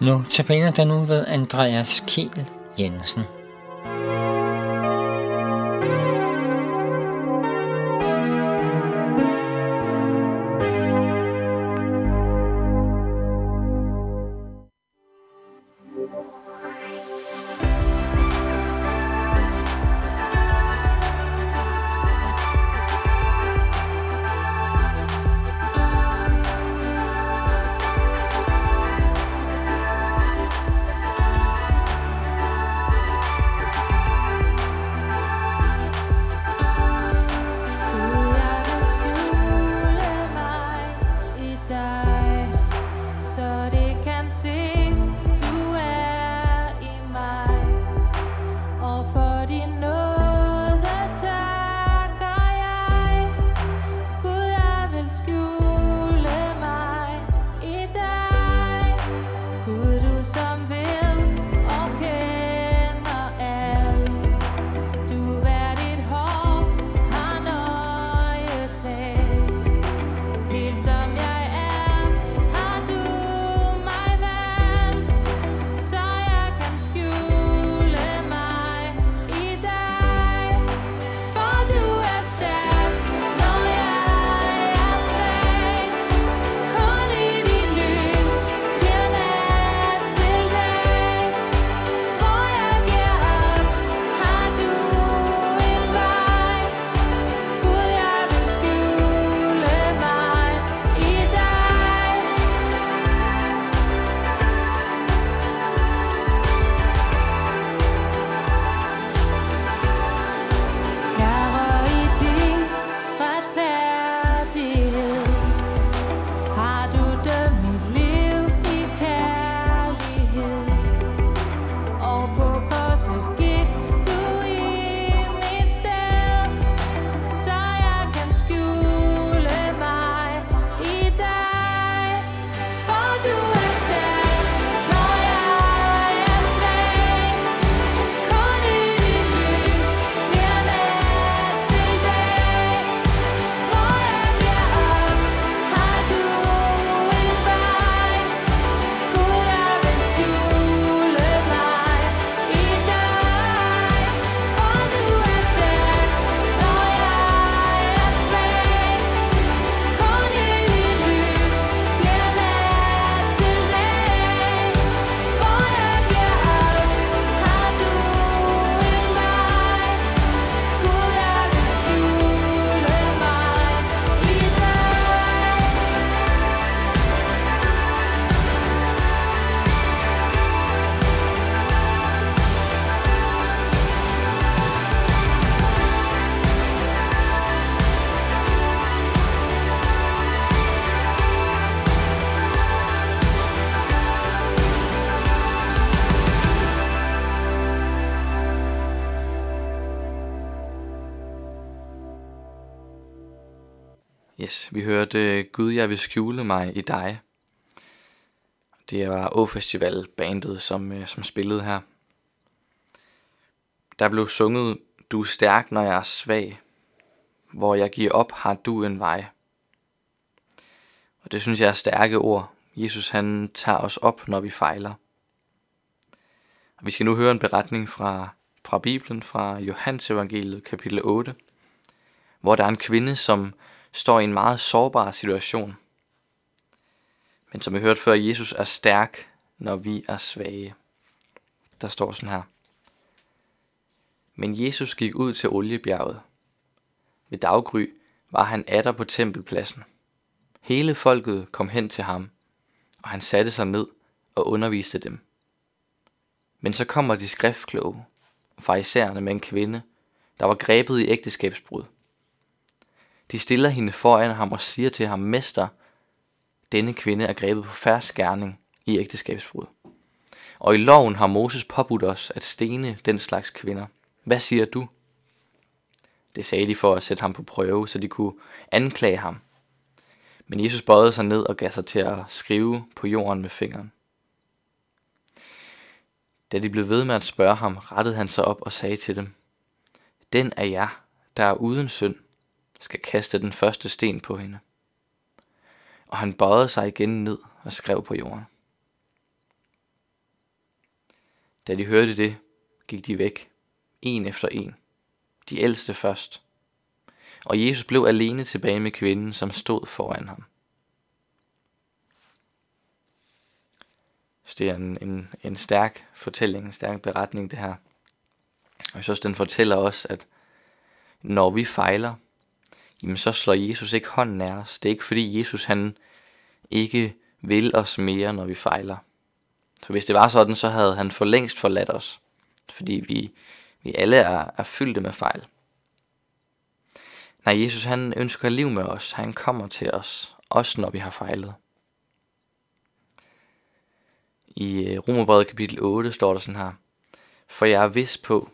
Nu tabiner den nu ved Andreas Kiel Jensen. Hørte Gud, jeg vil skjule mig i dig. Det var Å Festival bandet, som, øh, som spillede her. Der blev sunget, du er stærk, når jeg er svag. Hvor jeg giver op, har du en vej. Og det synes jeg er stærke ord. Jesus han tager os op, når vi fejler. Og vi skal nu høre en beretning fra, fra Bibelen, fra Johannes evangeliet kapitel 8, hvor der er en kvinde, som står i en meget sårbar situation. Men som vi hørte før, Jesus er stærk, når vi er svage. Der står sådan her. Men Jesus gik ud til oliebjerget. Ved daggry var han atter på tempelpladsen. Hele folket kom hen til ham, og han satte sig ned og underviste dem. Men så kommer de skriftkloge og farisæerne med en kvinde, der var grebet i ægteskabsbrud. De stiller hende foran ham og siger til ham, Mester, denne kvinde er grebet på færre skærning i ægteskabsbrud. Og i loven har Moses påbudt os at stene den slags kvinder. Hvad siger du? Det sagde de for at sætte ham på prøve, så de kunne anklage ham. Men Jesus bøjede sig ned og gav sig til at skrive på jorden med fingeren. Da de blev ved med at spørge ham, rettede han sig op og sagde til dem, Den er jer, der er uden synd, skal kaste den første sten på hende. Og han bøjede sig igen ned og skrev på jorden. Da de hørte det, gik de væk, en efter en. De ældste først. Og Jesus blev alene tilbage med kvinden, som stod foran ham. Så det er en, en, en stærk fortælling, en stærk beretning det her. Og jeg synes, den fortæller os, at når vi fejler, jamen så slår Jesus ikke hånden af os. Det er ikke fordi Jesus han ikke vil os mere, når vi fejler. Så hvis det var sådan, så havde han for længst forladt os. Fordi vi, vi alle er, er fyldte med fejl. Nej, Jesus han ønsker liv med os. Han kommer til os, også når vi har fejlet. I øh, Romerbrevet kapitel 8 står der sådan her. For jeg er vis på,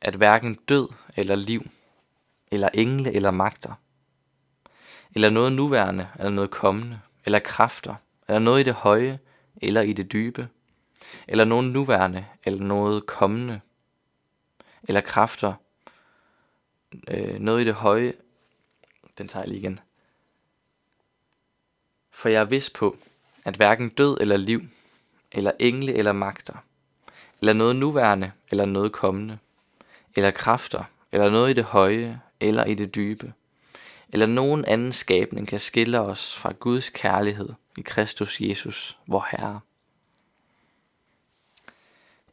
at hverken død eller liv, eller engle eller magter, eller noget nuværende eller noget kommende, eller kræfter, eller noget i det høje eller i det dybe, eller noget nuværende eller noget kommende, eller kræfter, øh, noget i det høje, den tager jeg lige igen. For jeg er vis på, at hverken død eller liv, eller engle eller magter, eller noget nuværende eller noget kommende, eller kræfter, eller noget i det høje eller i det dybe, eller nogen anden skabning kan skille os fra Guds kærlighed i Kristus Jesus, vor Herre.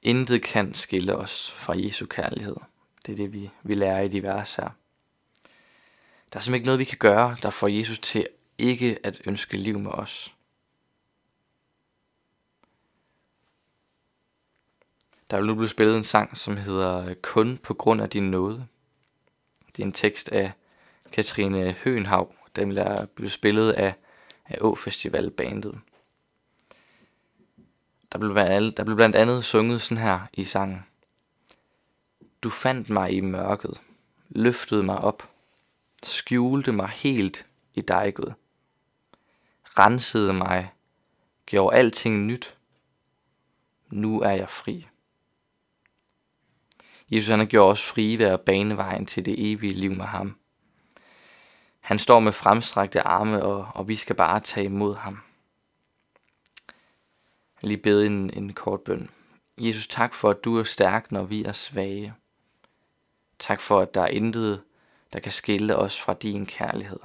Intet kan skille os fra Jesu kærlighed. Det er det, vi, vi lærer i de vers her. Der er simpelthen ikke noget, vi kan gøre, der får Jesus til ikke at ønske liv med os. Der vil nu blive spillet en sang, som hedder Kun på grund af din nåde. Det er en tekst af Katrine Høenhav. Den er blev spillet af, af Å-festival bandet. Der blev, blandt, der blev blandt andet sunget sådan her i sangen. Du fandt mig i mørket, løftede mig op, skjulte mig helt i dig, Gud. Rensede mig, gjorde alting nyt. Nu er jeg fri. Jesus han har gjort os frie ved at bane vejen til det evige liv med ham. Han står med fremstrakte arme, og, og vi skal bare tage imod ham. Jeg lige bede en, en kort bøn. Jesus, tak for, at du er stærk, når vi er svage. Tak for, at der er intet, der kan skille os fra din kærlighed.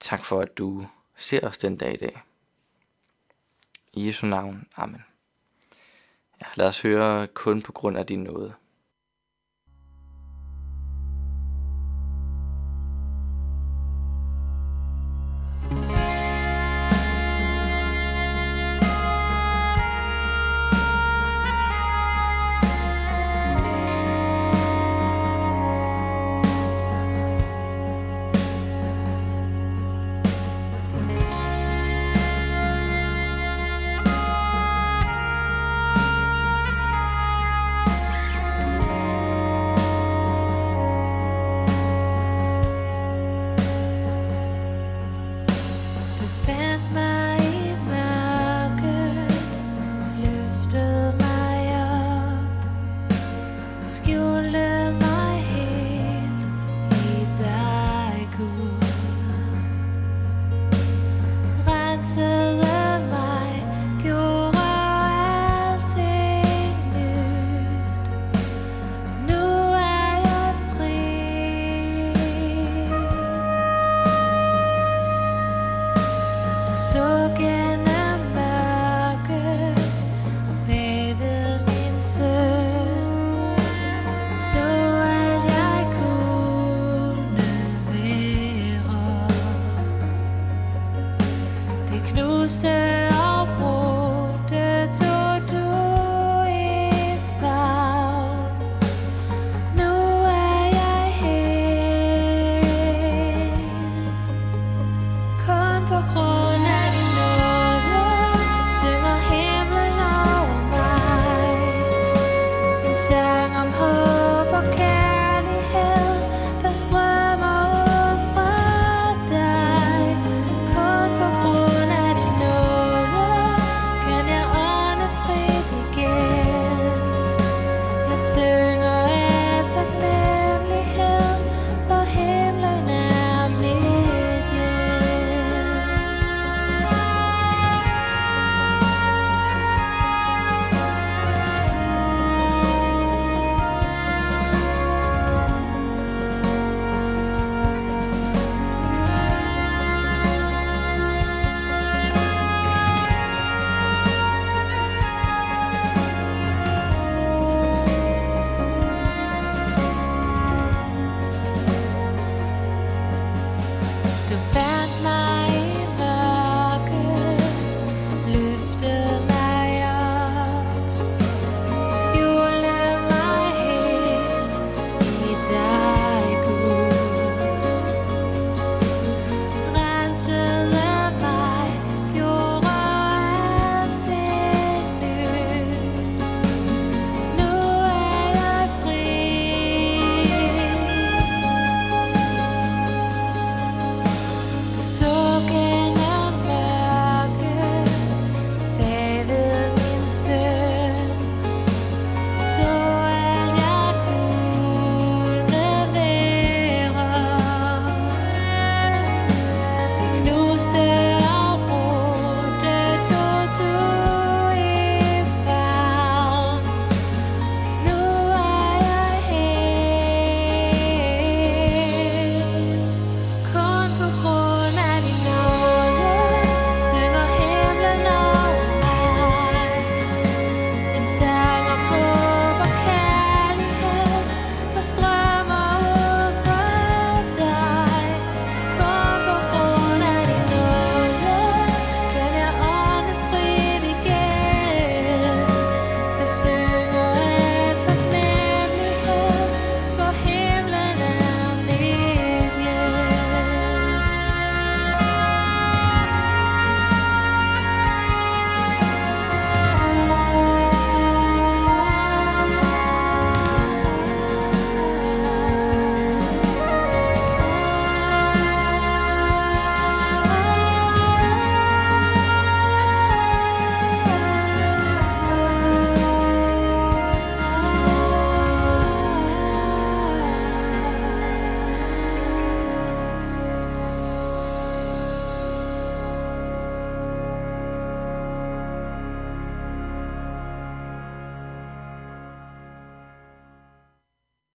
Tak for, at du ser os den dag i dag. I Jesu navn. Amen. Ja, lad os høre kun på grund af din nåde. answer